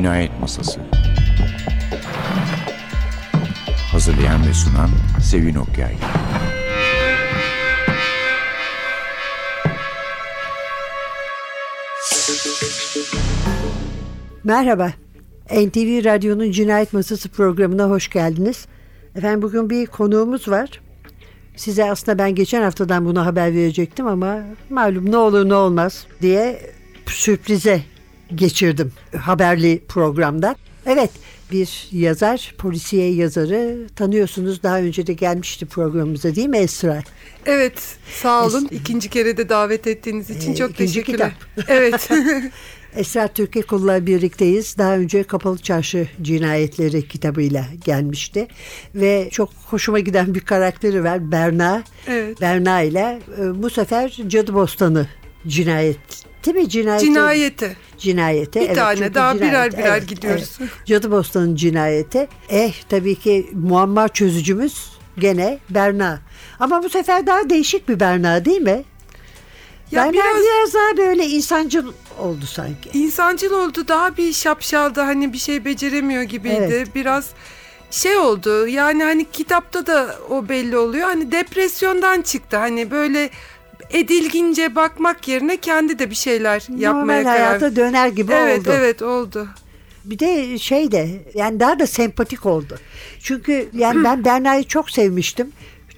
Cinayet Masası Hazırlayan ve sunan Sevin Okyay Merhaba. NTV Radyo'nun Cinayet Masası programına hoş geldiniz. Efendim bugün bir konuğumuz var. Size aslında ben geçen haftadan bunu haber verecektim ama malum ne olur ne olmaz diye sürprize geçirdim haberli programda. Evet bir yazar, polisiye yazarı tanıyorsunuz. Daha önce de gelmişti programımıza değil mi Esra? Evet sağ olun. İkinci kere de davet ettiğiniz için Ee, çok teşekkürler. Evet. Esra Türkekul'la birlikteyiz. Daha önce Kapalı Çarşı Cinayetleri kitabıyla gelmişti. Ve çok hoşuma giden bir karakteri var Berna. Evet. Berna ile e, bu sefer Cadı Bostanı cinayet değil mi? Cinayeti. Cinayeti. Cinayete. Bir tane, çünkü daha cinayet, birer birer gidiyoruz. evet. Cadı Bostanı cinayeti. Eh tabii ki muamma çözücümüz gene Berna. Ama bu sefer daha değişik bir Berna değil mi? Ya Berna biraz- biraz daha böyle insancıl oldu sanki. İnsancıl oldu. Daha bir şapşaldı. Hani bir şey beceremiyor gibiydi. Evet. Biraz şey oldu. Yani hani kitapta da o belli oluyor. Hani depresyondan çıktı. Hani böyle edilgince bakmak yerine kendi de bir şeyler yapmaya Normal karar hayata döner gibi Evet oldu. evet oldu. Bir de şey de yani daha da sempatik oldu. Çünkü yani ben Berna'yı çok sevmiştim.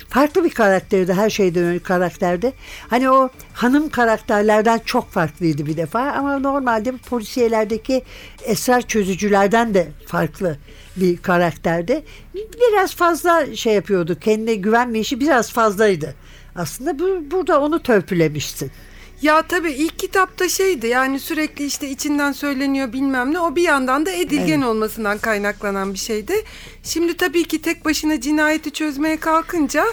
Farklı bir karakterdi her şeyden önce karakterdi. Hani o hanım karakterlerden çok farklıydı bir defa ama normalde polisiyelerdeki esrar çözücülerden de farklı bir karakterdi. Biraz fazla şey yapıyordu. Kendine güvenmeyişi biraz fazlaydı. Aslında bu, burada onu törpülemişsin. Ya tabii ilk kitapta şeydi yani sürekli işte içinden söyleniyor bilmem ne o bir yandan da edilgen Evet. olmasından kaynaklanan bir şeydi. Şimdi tabii ki tek başına cinayeti çözmeye kalkınca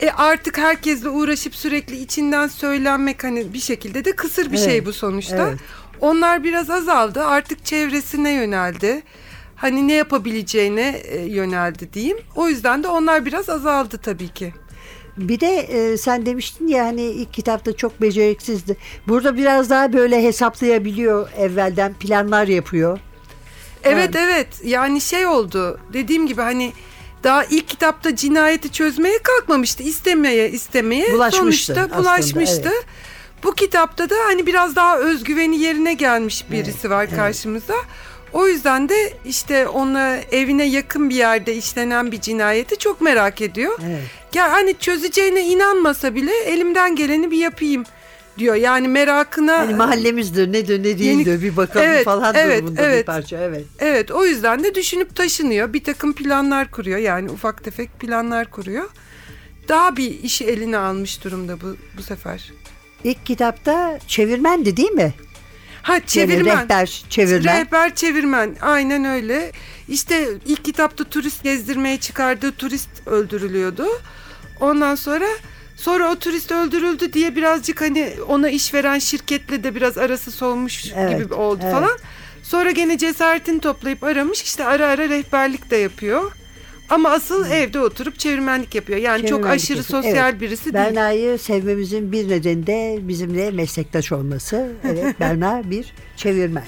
e artık herkesle uğraşıp sürekli içinden söylenmek hani bir şekilde de kısır bir Evet, şey bu sonuçta. evet. Onlar biraz azaldı artık çevresine yöneldi. Hani ne yapabileceğine e, yöneldi diyeyim. O yüzden de onlar biraz azaldı tabii ki. Bir de e, sen demiştin ya hani ilk kitapta çok beceriksizdi. Burada biraz daha böyle hesaplayabiliyor evvelden planlar yapıyor. Evet evet yani şey oldu dediğim gibi hani daha ilk kitapta cinayeti çözmeye kalkmamıştı istemeye istemeye Bulaşmıştı sonuçta aslında, bulaşmıştı. evet. Bu kitapta da hani biraz daha özgüveni yerine gelmiş birisi var karşımıza. O yüzden de işte ona evine yakın bir yerde işlenen bir cinayeti çok merak ediyor. Evet. Ya hani çözeceğine inanmasa bile elimden geleni bir yapayım diyor. Yani merakına Hani mahallemizdir nedir ne değildir bir bakalım Evet, falan evet, durumunda bir evet. parça. Evet. Evet o yüzden de düşünüp taşınıyor. Bir takım planlar kuruyor. Yani ufak tefek planlar kuruyor. Daha bir işi eline almış durumda bu, bu sefer. İlk kitapta çevirmendi değil mi? Ha Yani çevirmen. rehber çevirmen. Rehber çevirmen. Aynen öyle. İşte ilk kitapta turist gezdirmeye çıkardığı turist öldürülüyordu. Ondan sonra sonra o turist öldürüldü diye birazcık hani ona iş veren şirketle de biraz arası soğumuş Evet, gibi oldu evet. falan. Sonra gene cesaretini toplayıp aramış. İşte ara ara rehberlik de yapıyor. Ama asıl evde oturup çevirmenlik yapıyor. Yani çok Çevirmenlik aşırı yapıyor. sosyal Evet. birisi değil. Berna'yı sevmemizin bir nedeni de bizimle meslektaş olması. Evet Berna bir çevirmen.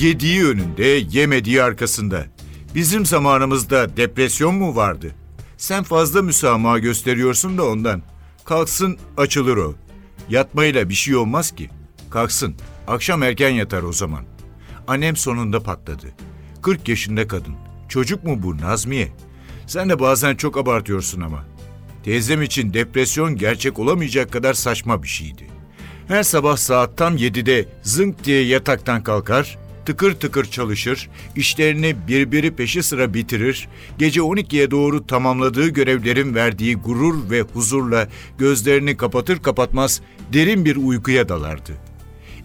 Yediği önünde, yemediği arkasında. Bizim zamanımızda depresyon mu vardı? Sen fazla müsamaha gösteriyorsun da ondan. Kalksın açılır o. Yatmayla bir şey olmaz ki. Kalksın. Akşam erken yatar o zaman. Annem sonunda patladı. 40 yaşında kadın. Çocuk mu bu Nazmiye? Sen de bazen çok abartıyorsun ama. Teyzem için depresyon gerçek olamayacak kadar saçma bir şeydi. Her sabah saat tam 7'de zınk diye yataktan kalkar, tıkır tıkır çalışır, işlerini birbiri peşi sıra bitirir, gece 12'ye doğru tamamladığı görevlerin verdiği gurur ve huzurla gözlerini kapatır kapatmaz derin bir uykuya dalardı.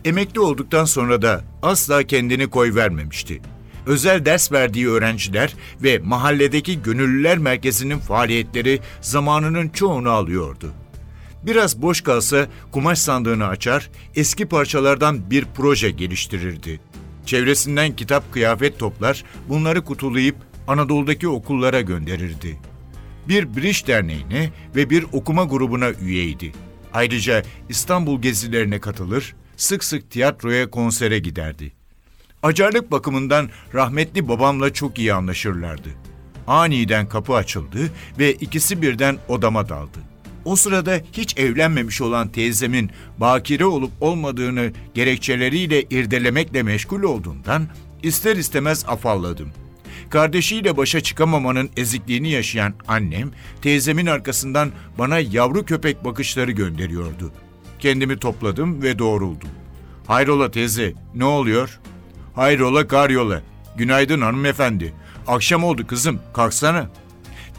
Emekli olduktan sonra da asla kendini koy vermemişti. Özel ders verdiği öğrenciler ve mahalledeki gönüllüler merkezinin faaliyetleri zamanının çoğunu alıyordu. Biraz boş kalsa kumaş sandığını açar, eski parçalardan bir proje geliştirirdi. Çevresinden kitap kıyafet toplar, bunları kutulayıp Anadolu'daki okullara gönderirdi. Bir Bridge Derneği'ne ve bir okuma grubuna üyeydi. Ayrıca İstanbul gezilerine katılır, sık sık tiyatroya konsere giderdi. Acarlık bakımından rahmetli babamla çok iyi anlaşırlardı. Aniden kapı açıldı ve ikisi birden odama daldı. O sırada hiç evlenmemiş olan teyzemin bakire olup olmadığını gerekçeleriyle irdelemekle meşgul olduğundan ister istemez afalladım. Kardeşiyle başa çıkamamanın ezikliğini yaşayan annem, teyzemin arkasından bana yavru köpek bakışları gönderiyordu. Kendimi topladım ve doğruldum. Hayrola teyze, ne oluyor? Hayrola karyola. Günaydın hanımefendi. Akşam oldu kızım, kalksana.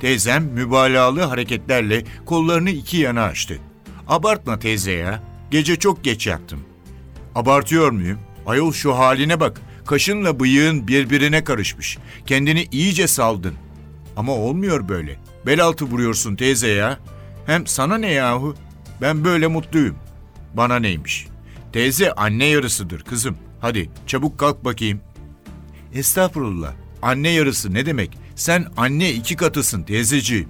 Teyzem mübalağalı hareketlerle kollarını iki yana açtı. Abartma teyze ya. Gece çok geç yattım. Abartıyor muyum? Ayol şu haline bak. Kaşınla bıyığın birbirine karışmış. Kendini iyice saldın. Ama olmuyor böyle. Bel altı vuruyorsun teyze ya. Hem sana ne yahu? Ben böyle mutluyum. Bana neymiş? Teyze anne yarısıdır kızım. Hadi çabuk kalk bakayım. Estağfurullah. Anne yarısı ne demek? Sen anne iki katısın teyzeciğim.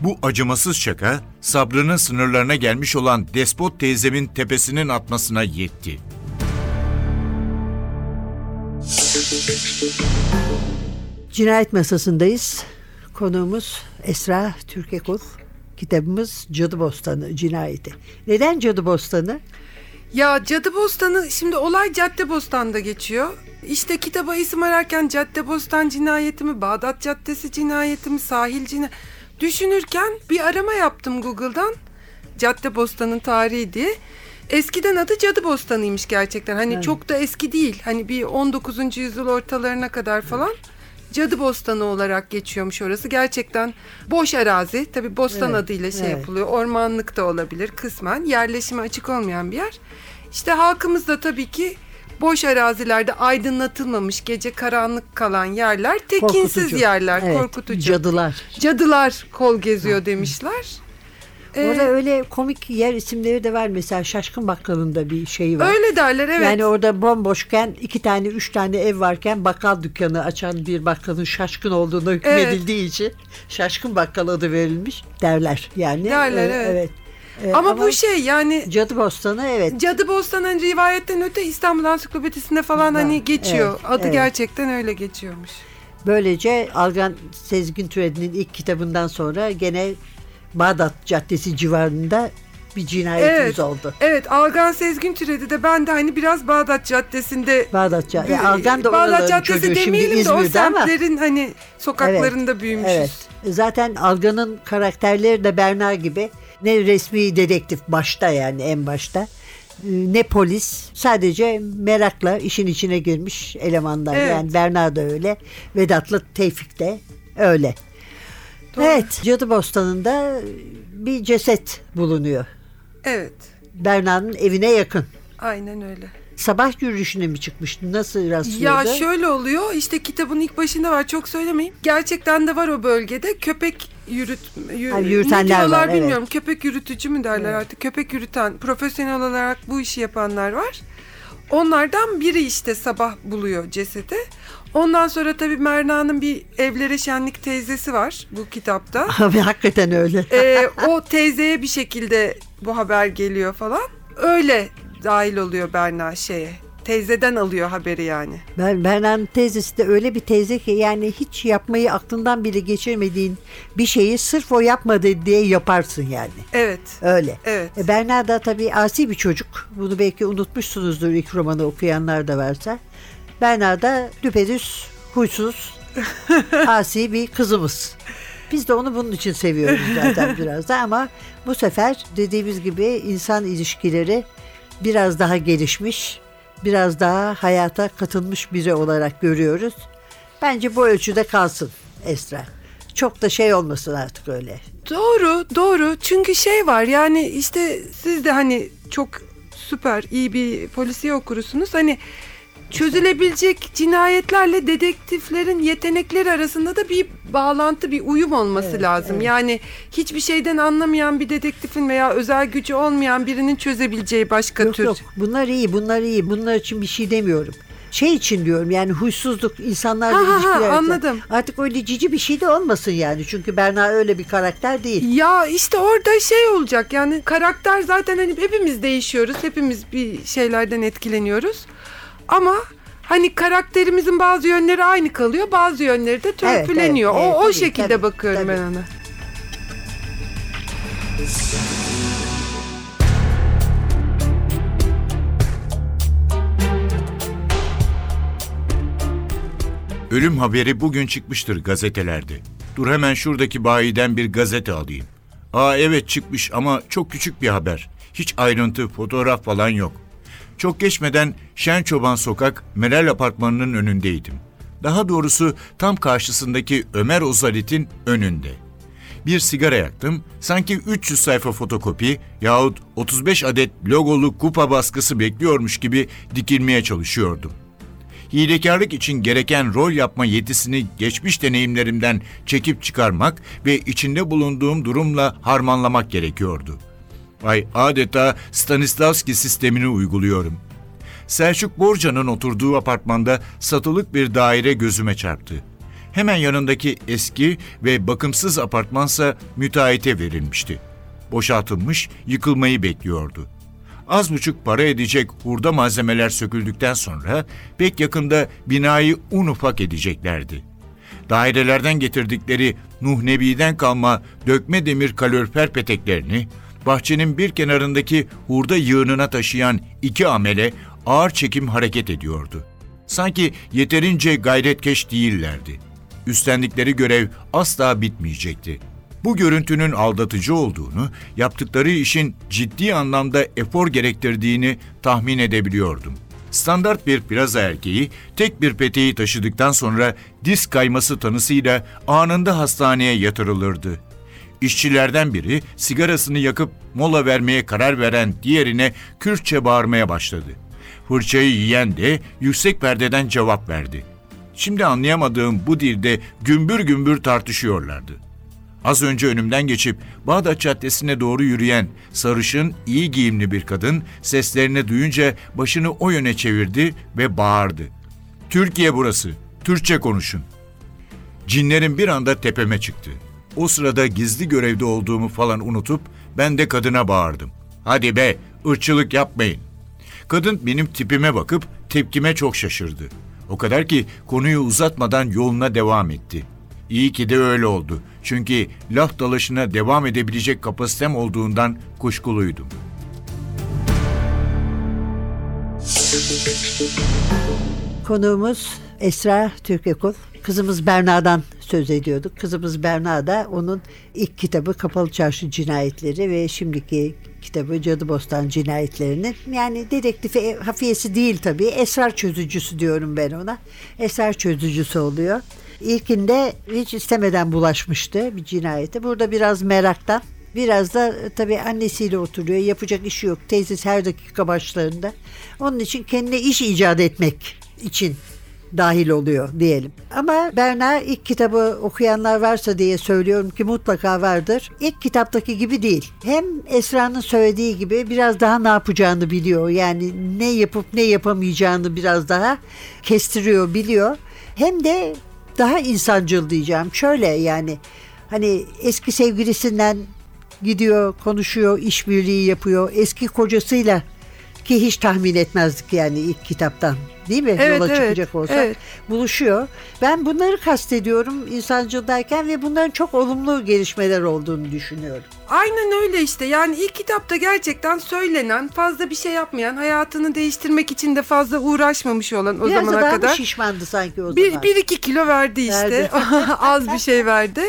Bu acımasız şaka sabrının sınırlarına gelmiş olan despot teyzemin tepesinin atmasına yetti. Cinayet masasındayız. Konuğumuz Esra Türkekul. Kitabımız Cadı Bostanı cinayeti. Neden Cadı Bostanı? Ya Cadı Bostanı şimdi olay Cadde Bostan'da geçiyor. İşte kitaba isim ararken Cadde Bostan cinayeti mi, Bağdat Caddesi cinayeti mi, sahil cinayeti... Düşünürken bir arama yaptım Google'dan. Cadde Bostan'ın tarihi diye. Eskiden adı Cadı Bostanı'ymış gerçekten. Hani Evet. çok da eski değil. Hani bir 19. yüzyıl ortalarına kadar falan. Cadı Bostanı olarak geçiyormuş orası. Gerçekten boş arazi. Tabii bostan Evet, adıyla şey evet. yapılıyor. Ormanlık da olabilir kısmen. Yerleşime açık olmayan bir yer. İşte halkımız da tabii ki boş arazilerde aydınlatılmamış, gece karanlık kalan yerler, tekinsiz Korkutucu. yerler, Evet, korkutucu. Cadılar. Cadılar kol geziyor demişler. Ee, Orada öyle komik yer isimleri de var. Mesela Şaşkın Bakkal'ın da bir şeyi var. öyle derler evet. Yani orada bomboşken iki tane üç tane ev varken bakkal dükkanı açan bir bakkalın şaşkın olduğuna hükmedildiği için şaşkın bakkal adı verilmiş derler. Yani Derler, Ee, evet. Ee, ama, bu şey yani Cadı Bostanı evet. Cadı Bostan'ın rivayetten öte İstanbul Ansiklopedisi'nde falan Ha, hani geçiyor. evet, Adı evet. gerçekten öyle geçiyormuş. Böylece Algan Sezgin Türedi'nin ilk kitabından sonra gene Bağdat Caddesi civarında bir cinayetimiz Evet. oldu. Evet Algan Sezgin Türedi de ben de hani biraz Bağdat Caddesi'nde Bağdat Caddesi. Yani Algan da Bağdat Caddesi çocuğu şimdi demeyelim de o İzmir'de ama. semtlerin hani sokaklarında büyümüşüz. Evet. Zaten Algan'ın karakterleri de Berna gibi ne resmi dedektif başta yani en başta e, ne polis sadece merakla işin içine girmiş elemanlar. Evet. Yani Berna da öyle. Vedat'la Tevfik de öyle. Evet. Cadı Bostanı'nda bir ceset bulunuyor. Evet. Berna'nın evine yakın. Aynen öyle. Sabah yürüyüşüne mi çıkmıştın? Nasıl rastlıyordu? Ya şöyle oluyor işte kitabın ilk başında var çok söylemeyeyim. Gerçekten de var o bölgede köpek yürüt yü- Ha, yürütenler var, evet. bilmiyorum. Köpek yürütücü mü derler artık. Köpek yürüten profesyonel olarak bu işi yapanlar var. Onlardan biri işte sabah buluyor cesedi. Ondan sonra tabii Merna'nın bir evlere şenlik teyzesi var bu kitapta. Abi hakikaten öyle. Ee, o teyzeye bir şekilde bu haber geliyor falan. Öyle dahil oluyor Berna şeye teyzeden alıyor haberi yani. Ben Berna'nın teyzesi de öyle bir teyze ki yani hiç yapmayı aklından bile geçirmediğin bir şeyi sırf o yapmadı diye yaparsın yani. Evet. Öyle. Evet. E, Berna da tabii asi bir çocuk. Bunu belki unutmuşsunuzdur ilk romanı okuyanlar da varsa. Berna da düpedüz, huysuz, asi bir kızımız. Biz de onu bunun için seviyoruz zaten biraz da ama bu sefer dediğimiz gibi insan ilişkileri biraz daha gelişmiş, biraz daha hayata katılmış biri olarak görüyoruz. Bence bu ölçüde kalsın Esra. Çok da şey olmasın artık öyle. Doğru, doğru. Çünkü şey var yani işte siz de hani çok süper iyi bir polisiye okurusunuz. Hani çözülebilecek cinayetlerle dedektiflerin yetenekleri arasında da bir bağlantı, bir uyum olması Evet, lazım. evet. Yani hiçbir şeyden anlamayan bir dedektifin veya özel gücü olmayan birinin çözebileceği başka Yok tür. yok bunlar iyi bunlar iyi bunlar için bir şey demiyorum. Şey için diyorum yani huysuzluk insanlarla Ha, ha, anladım. Artık öyle cici bir şey de olmasın yani. Çünkü Berna öyle bir karakter değil. Ya işte orada şey olacak yani karakter zaten hani hepimiz değişiyoruz. Hepimiz bir şeylerden etkileniyoruz. Ama hani karakterimizin bazı yönleri aynı kalıyor. Bazı yönleri de törpüleniyor. evet, evet, o o tabii, şekilde tabii, bakıyorum tabii. ben ona. Ölüm haberi bugün çıkmıştır gazetelerde. Dur hemen şuradaki bayiden bir gazete alayım. Aa evet çıkmış ama çok küçük bir haber. Hiç ayrıntı, fotoğraf falan yok. Çok geçmeden Şen Çoban Sokak Meral Apartmanı'nın önündeydim. Daha doğrusu tam karşısındaki Ömer Ozalit'in önünde. Bir sigara yaktım, sanki 300 sayfa fotokopi yahut 35 adet logolu kupa baskısı bekliyormuş gibi dikilmeye çalışıyordum. Hilekarlık için gereken rol yapma yetisini geçmiş deneyimlerimden çekip çıkarmak ve içinde bulunduğum durumla harmanlamak gerekiyordu. Ay adeta Stanislavski sistemini uyguluyorum. Selçuk Borca'nın oturduğu apartmanda satılık bir daire gözüme çarptı. Hemen yanındaki eski ve bakımsız apartmansa müteahhite verilmişti. Boşaltılmış, yıkılmayı bekliyordu. Az buçuk para edecek hurda malzemeler söküldükten sonra pek yakında binayı un ufak edeceklerdi. Dairelerden getirdikleri Nuh Nebi'den kalma dökme demir kalorifer peteklerini bahçenin bir kenarındaki hurda yığınına taşıyan iki amele ağır çekim hareket ediyordu. Sanki yeterince gayretkeş değillerdi. Üstlendikleri görev asla bitmeyecekti. Bu görüntünün aldatıcı olduğunu, yaptıkları işin ciddi anlamda efor gerektirdiğini tahmin edebiliyordum. Standart bir plaza erkeği tek bir peteği taşıdıktan sonra disk kayması tanısıyla anında hastaneye yatırılırdı. İşçilerden biri sigarasını yakıp mola vermeye karar veren diğerine Kürtçe bağırmaya başladı. Fırçayı yiyen de yüksek perdeden cevap verdi. Şimdi anlayamadığım bu dilde gümbür gümbür tartışıyorlardı. Az önce önümden geçip Bağdat Caddesi'ne doğru yürüyen sarışın, iyi giyimli bir kadın seslerini duyunca başını o yöne çevirdi ve bağırdı. Türkiye burası, Türkçe konuşun. Cinlerin bir anda tepeme çıktı. O sırada gizli görevde olduğumu falan unutup ben de kadına bağırdım. Hadi be, ırkçılık yapmayın. Kadın benim tipime bakıp tepkime çok şaşırdı. O kadar ki konuyu uzatmadan yoluna devam etti. İyi ki de öyle oldu. Çünkü laf dalaşına devam edebilecek kapasitem olduğundan kuşkuluydum. Konuğumuz Esra Türkekul. Kızımız Berna'dan söz ediyorduk. Kızımız Berna da onun ilk kitabı Kapalı Çarşı Cinayetleri ve şimdiki kitabı Cadı Bostan Cinayetlerinin yani dedektifi hafiyesi değil tabii. Esrar çözücüsü diyorum ben ona. Esrar çözücüsü oluyor. İlkinde hiç istemeden bulaşmıştı bir cinayete. Burada biraz meraktan Biraz da e, tabii annesiyle oturuyor. Yapacak işi yok. Teyzesi her dakika başlarında. Onun için kendine iş icat etmek için dahil oluyor diyelim. Ama Berna ilk kitabı okuyanlar varsa diye söylüyorum ki mutlaka vardır. İlk kitaptaki gibi değil. Hem Esra'nın söylediği gibi biraz daha ne yapacağını biliyor. Yani ne yapıp ne yapamayacağını biraz daha kestiriyor, biliyor. Hem de daha insancıl diyeceğim. Şöyle yani hani eski sevgilisinden gidiyor, konuşuyor, işbirliği yapıyor. Eski kocasıyla Ki hiç tahmin etmezdik yani ilk kitaptan. Değil mi? Evet, Yola evet, çıkacak olsak. evet. Buluşuyor. Ben bunları kastediyorum insancıldayken ve bunların çok olumlu gelişmeler olduğunu düşünüyorum. Aynen öyle işte. Yani ilk kitapta gerçekten söylenen, fazla bir şey yapmayan, hayatını değiştirmek için de fazla uğraşmamış olan o Biraz zamana kadar. şişmandı sanki o Bir, zaman. bir iki kilo verdi işte. Verdi. Az bir şey verdi.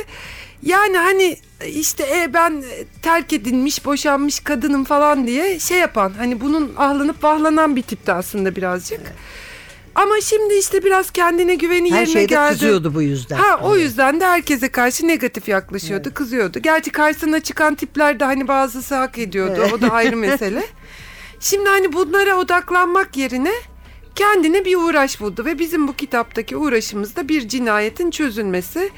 Yani hani işte e, ben terk edilmiş, boşanmış kadınım falan diye şey yapan. Hani bunun ahlanıp vahlanan bir tipti aslında birazcık. Ama şimdi işte biraz kendine güveni Her yerine şeyde geldi. kızıyordu bu yüzden. Ha o yüzden de herkese karşı negatif yaklaşıyordu, kızıyordu. Gerçi karşısına çıkan tipler de hani bazısı hak ediyordu. O da ayrı mesele. Şimdi hani bunlara odaklanmak yerine kendine bir uğraş buldu ve bizim bu kitaptaki uğraşımız da bir cinayetin çözülmesi.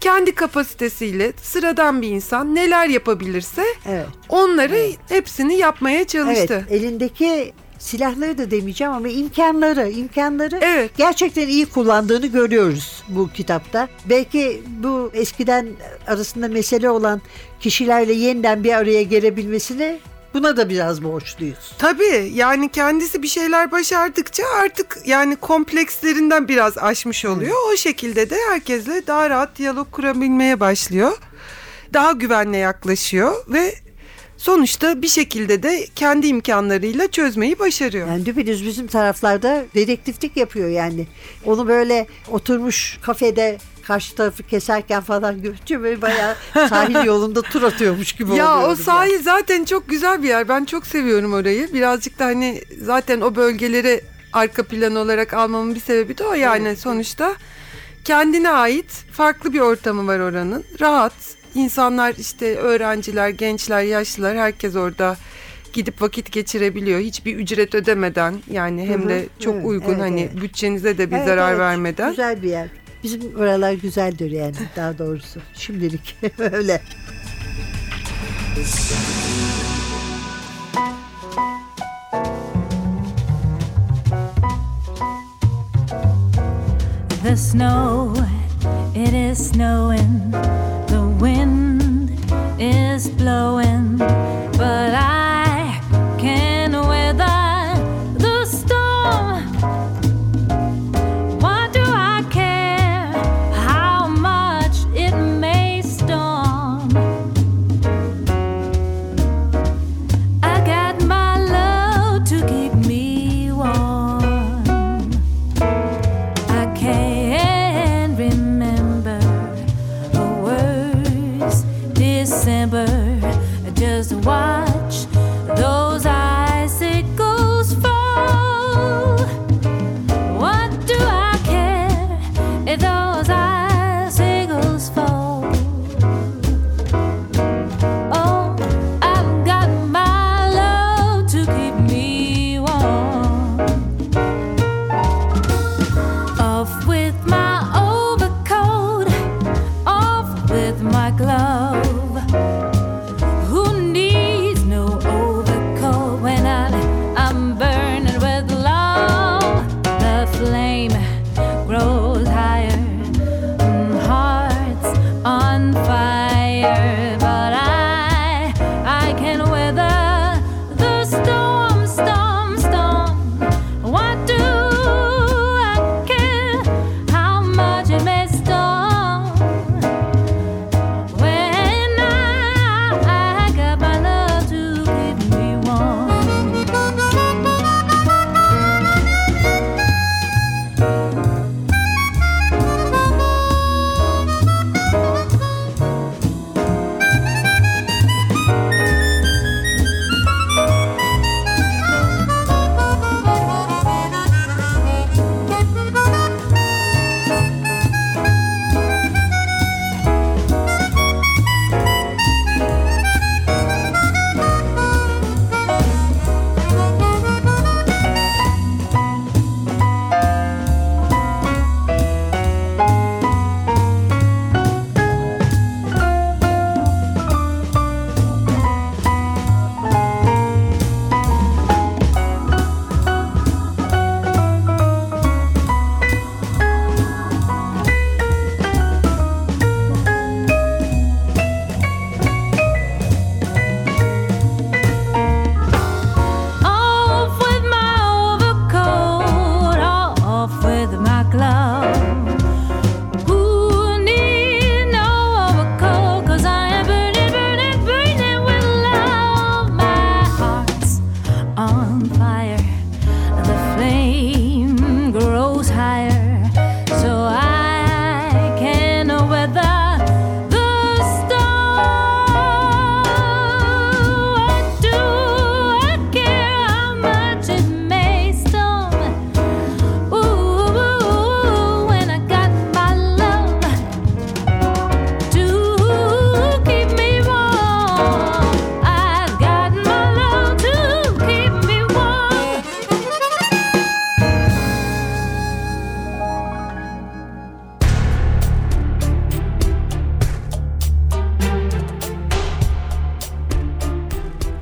Kendi kapasitesiyle sıradan bir insan neler yapabilirse Evet. onları hepsini yapmaya çalıştı. Evet, elindeki silahları da demeyeceğim ama imkanları, imkanları Evet. gerçekten iyi kullandığını görüyoruz bu kitapta. Belki bu eskiden arasında mesele olan kişilerle yeniden bir araya gelebilmesini buna da biraz borçluyuz. Tabii yani kendisi bir şeyler başardıkça artık yani komplekslerinden biraz aşmış oluyor. O şekilde de herkesle daha rahat diyalog kurabilmeye başlıyor. Daha güvenle yaklaşıyor ve sonuçta bir şekilde de kendi imkanlarıyla çözmeyi başarıyor. Yani düpedüz bizim taraflarda dedektiflik yapıyor yani. Onu böyle oturmuş kafede karşı tarafı keserken falan görünce böyle bayağı sahil yolunda tur atıyormuş gibi Ya o sahil zaten çok güzel bir yer. Ben çok seviyorum orayı. Birazcık da hani zaten o bölgeleri arka plan olarak almamın bir sebebi de o yani sonuçta. Kendine ait farklı bir ortamı var oranın. Rahat. İnsanlar işte öğrenciler, gençler, yaşlılar herkes orada gidip vakit geçirebiliyor. Hiçbir ücret ödemeden yani hem de çok evet, uygun evet, hani evet. bütçenize de bir Evet, zarar evet. vermeden. Güzel bir yer. Bizim oralar güzeldir yani daha doğrusu. Şimdilik öyle. The snow, it is snowing. The wind is blowing. But I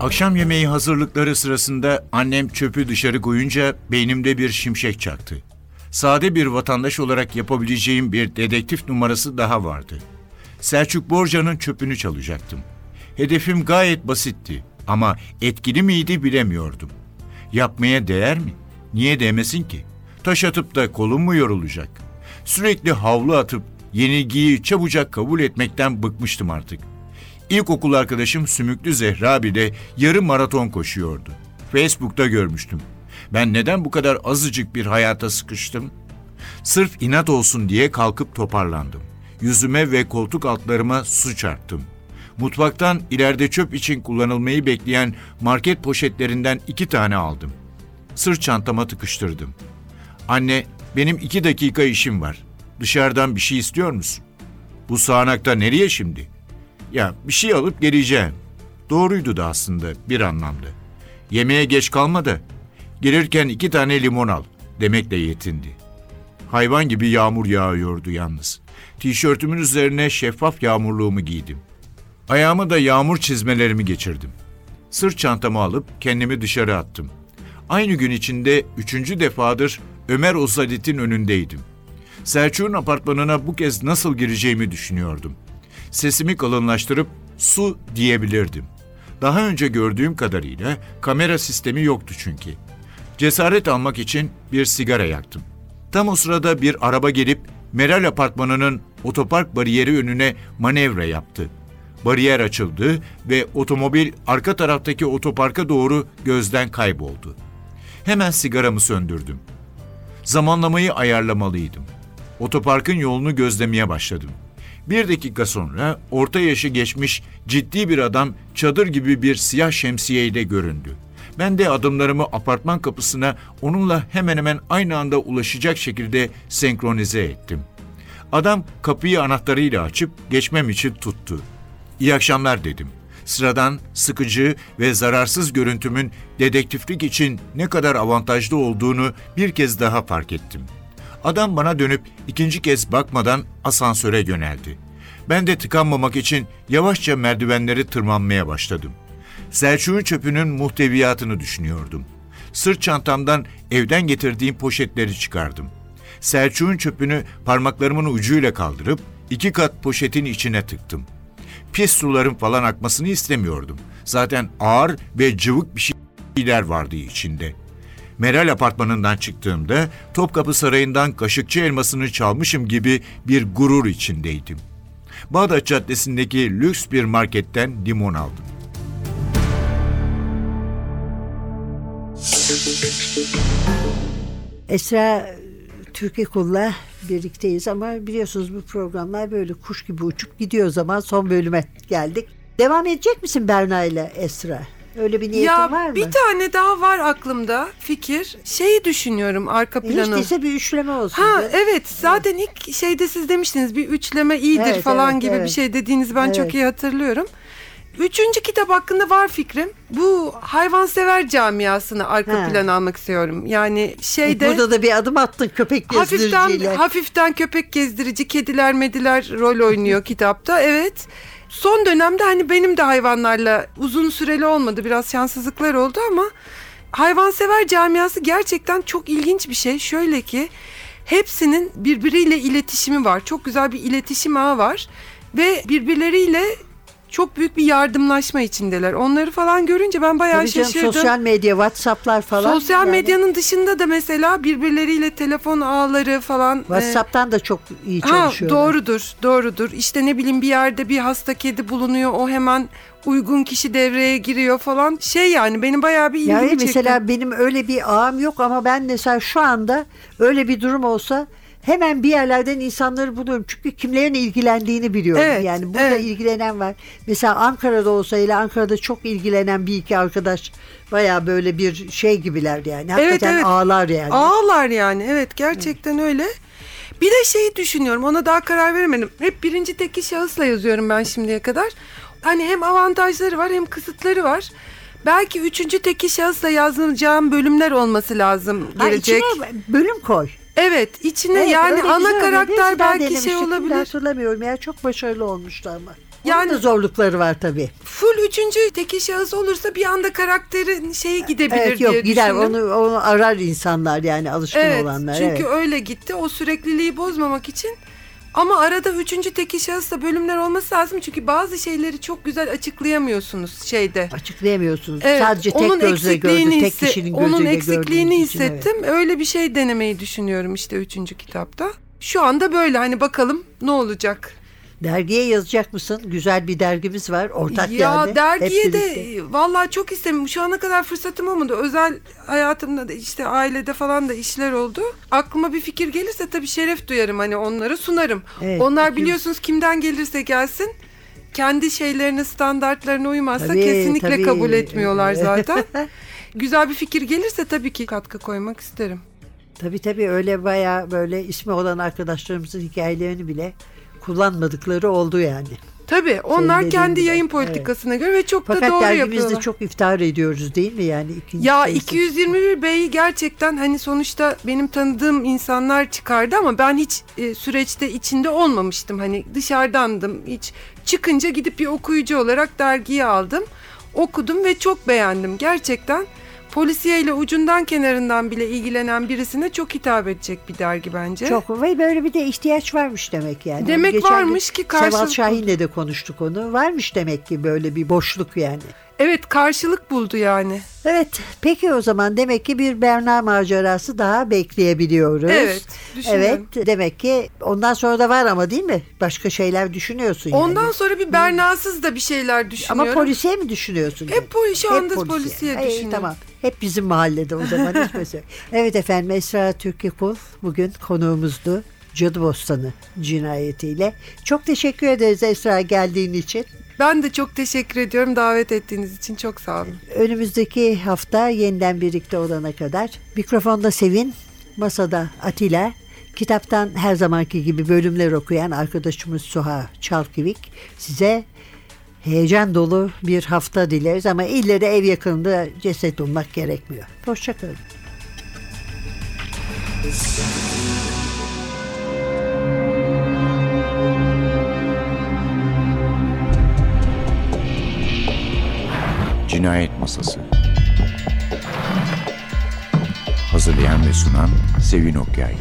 Akşam yemeği hazırlıkları sırasında annem çöpü dışarı koyunca beynimde bir şimşek çaktı. Sade bir vatandaş olarak yapabileceğim bir dedektif numarası daha vardı. Selçuk Borca'nın çöpünü çalacaktım. Hedefim gayet basitti ama etkili miydi bilemiyordum. Yapmaya değer mi? Niye değmesin ki? Taş atıp da kolum mu yorulacak? Sürekli havlu atıp yenilgiyi çabucak kabul etmekten bıkmıştım artık. İlkokul arkadaşım Sümüklü Zehra bile yarım maraton koşuyordu. Facebook'ta görmüştüm. Ben neden bu kadar azıcık bir hayata sıkıştım? Sırf inat olsun diye kalkıp toparlandım. Yüzüme ve koltuk altlarıma su çarptım. Mutfaktan ileride çöp için kullanılmayı bekleyen market poşetlerinden iki tane aldım. Sırt çantama tıkıştırdım. Anne, benim iki dakika işim var. Dışarıdan bir şey istiyor musun? Bu sağanakta nereye şimdi? Ya bir şey alıp geleceğim. Doğruydu da aslında bir anlamda. Yemeğe geç kalma da gelirken iki tane limon al demekle yetindi. Hayvan gibi yağmur yağıyordu yalnız. Tişörtümün üzerine şeffaf yağmurluğumu giydim. Ayağıma da yağmur çizmelerimi geçirdim. Sırt çantamı alıp kendimi dışarı attım. Aynı gün içinde üçüncü defadır Ömer Osadet'in önündeydim. Selçuk'un apartmanına bu kez nasıl gireceğimi düşünüyordum. Sesimi kalınlaştırıp su diyebilirdim. Daha önce gördüğüm kadarıyla kamera sistemi yoktu çünkü. Cesaret almak için bir sigara yaktım. Tam o sırada bir araba gelip Meral apartmanının otopark bariyeri önüne manevra yaptı. Bariyer açıldı ve otomobil arka taraftaki otoparka doğru gözden kayboldu. Hemen sigaramı söndürdüm. Zamanlamayı ayarlamalıydım. Otoparkın yolunu gözlemeye başladım. Bir dakika sonra orta yaşı geçmiş ciddi bir adam çadır gibi bir siyah şemsiyeyle göründü. Ben de adımlarımı apartman kapısına onunla hemen hemen aynı anda ulaşacak şekilde senkronize ettim. Adam kapıyı anahtarıyla açıp geçmem için tuttu. İyi akşamlar dedim. Sıradan, sıkıcı ve zararsız görüntümün dedektiflik için ne kadar avantajlı olduğunu bir kez daha fark ettim. Adam bana dönüp ikinci kez bakmadan asansöre yöneldi. Ben de tıkanmamak için yavaşça merdivenleri tırmanmaya başladım. Selçuk'un çöpünün muhteviyatını düşünüyordum. Sırt çantamdan evden getirdiğim poşetleri çıkardım. Selçuk'un çöpünü parmaklarımın ucuyla kaldırıp iki kat poşetin içine tıktım. Pis suların falan akmasını istemiyordum. Zaten ağır ve cıvık bir şeyler vardı içinde. Meral apartmanından çıktığımda Topkapı Sarayı'ndan kaşıkçı elmasını çalmışım gibi bir gurur içindeydim. Bağdat Caddesi'ndeki lüks bir marketten limon aldım. Esra Türkiye Kul'la birlikteyiz ama biliyorsunuz bu programlar böyle kuş gibi uçup gidiyor zaman son bölüme geldik. Devam edecek misin Berna ile Esra? Öyle bir niyetin ya var mı? bir tane daha var aklımda fikir. Şeyi düşünüyorum arka Hiç planı. değilse bir üçleme olsun. Ha be. evet zaten ilk şeyde siz demiştiniz bir üçleme iyidir Evet, falan evet, gibi bir evet. şey dediğinizi ben Evet. çok iyi hatırlıyorum. Üçüncü kitap hakkında var fikrim. Bu hayvansever camiasını arka Ha. plana almak istiyorum. Yani şeyde Burada da bir adım attın köpek hafiften gezdiriciyle. hafiften köpek gezdirici, kediler mediler rol oynuyor kitapta. Evet. Son dönemde hani benim de hayvanlarla uzun süreli olmadı. Biraz şanssızlıklar oldu ama hayvansever camiası gerçekten çok ilginç bir şey. Şöyle ki hepsinin birbiriyle iletişimi var. Çok güzel bir iletişim ağı var ve birbirleriyle çok büyük bir yardımlaşma içindeler. Onları falan görünce ben bayağı Tabii canım, şaşırdım. sosyal medya, Whatsapp'lar falan. Sosyal Yani medyanın dışında da mesela birbirleriyle telefon ağları falan. e, WhatsApp'tan da çok iyi Ha, çalışıyorlar. doğrudur, doğrudur. İşte ne bileyim bir yerde bir hasta kedi bulunuyor. O hemen uygun kişi devreye giriyor falan. Şey yani benim bayağı bir ilgimi Yani çekti. mesela benim öyle bir ağım yok ama ben mesela şu anda öyle bir durum olsa hemen bir yerlerden insanları buluyorum. Çünkü kimlerin ilgilendiğini biliyorum. Evet, yani burada evet. ilgilenen var. Mesela Ankara'da olsaydı Ankara'da çok ilgilenen bir iki arkadaş baya böyle bir şey gibiler yani. Hakikaten evet. ağlar yani. Ağlar yani evet gerçekten öyle. Bir de şeyi düşünüyorum ona daha karar veremedim. Hep birinci tekil şahısla yazıyorum ben şimdiye kadar. Hani hem avantajları var hem kısıtları var. Belki üçüncü tekil şahısla yazacağım bölümler olması lazım Ha, gelecek. içine bölüm koy. Evet içine Evet, yani öyle ana güzel karakter ben belki şey olabilir. Hatırlamıyorum ya çok başarılı olmuştu ama. Yani da zorlukları var tabii. full üçüncü teki şahıs olursa bir anda karakterin şeyi gidebilir Evet diye yok gider düşündüm. onu onu arar insanlar yani alışkın Evet olanlar. çünkü evet. öyle gitti. O sürekliliği bozmamak için ama arada üçüncü teki şahısla bölümler olması lazım. Çünkü bazı şeyleri çok güzel açıklayamıyorsunuz şeyde. Açıklayamıyorsunuz. Evet, Sadece tek onun gözle gördü. Tek kişinin gözüyle Onun eksikliğini gördüğünüz için, evet. hissettim. Öyle bir şey denemeyi düşünüyorum işte üçüncü kitapta. Şu anda böyle hani bakalım ne olacak. Dergiye yazacak mısın? Güzel bir dergimiz var. Ortak ya yani. Hep dergiye de vallahi çok istedim. Şu ana kadar fırsatım olmadı. Özel hayatımda da işte ailede falan da işler oldu. Aklıma bir fikir gelirse tabii şeref duyarım hani onları sunarım. Evet, Onlar biliyorsunuz kimden gelirse gelsin kendi şeylerine standartlarına uymazsa Tabii, kesinlikle tabii. kabul etmiyorlar zaten. Güzel bir fikir gelirse tabii ki katkı koymak isterim. Tabii tabii öyle baya böyle ismi olan arkadaşlarımızın hikayelerini bile kullanmadıkları oldu yani. Tabii onlar dediğin kendi yayın politikasına göre ve çok da Fakat doğru dergimizde yapıyorlar. çok iftihar ediyoruz değil mi yani? ikinci Ya sayısı. 221 B'yi gerçekten hani sonuçta benim tanıdığım insanlar çıkardı ama ben hiç e, süreçte içinde olmamıştım. Hani dışarıdandım. Hiç çıkınca gidip bir okuyucu olarak dergiyi aldım. Okudum ve çok beğendim. Gerçekten polisiye ile ucundan kenarından bile ilgilenen birisine çok hitap edecek bir dergi bence. Çok ve böyle bir de ihtiyaç varmış demek yani. Demek Geçen varmış ki Seval karşılık- Şahin'le de konuştuk onu. Varmış demek ki böyle bir boşluk yani. Evet karşılık buldu yani. Evet peki o zaman demek ki bir Berna macerası daha bekleyebiliyoruz. Evet, düşünüyorum. Evet demek ki ondan sonra da var ama değil mi? Başka şeyler düşünüyorsun yani. Ondan sonra bir Berna'sız da bir şeyler düşünüyorum. Ama polisiye mi düşünüyorsun? Hep poli- şu Hep anda polisiye Ay, düşünüyorum. Tamam. Hep bizim mahallede o zaman hiç mesele. Evet efendim Esra Türkiye Kul bugün konuğumuzdu. Cadı Bostanı cinayetiyle. Çok teşekkür ederiz Esra geldiğin için. Ben de çok teşekkür ediyorum davet ettiğiniz için çok sağ olun. Önümüzdeki hafta yeniden birlikte olana kadar mikrofonda Sevin, masada Atilla, kitaptan her zamanki gibi bölümler okuyan arkadaşımız Suha Çalkivik size heyecan dolu bir hafta dileriz ama ille de ev yakınında ceset bulmak gerekmiyor. Hoşçakalın. Cinayet Masası Hazırlayan ve sunan Sevin Okyay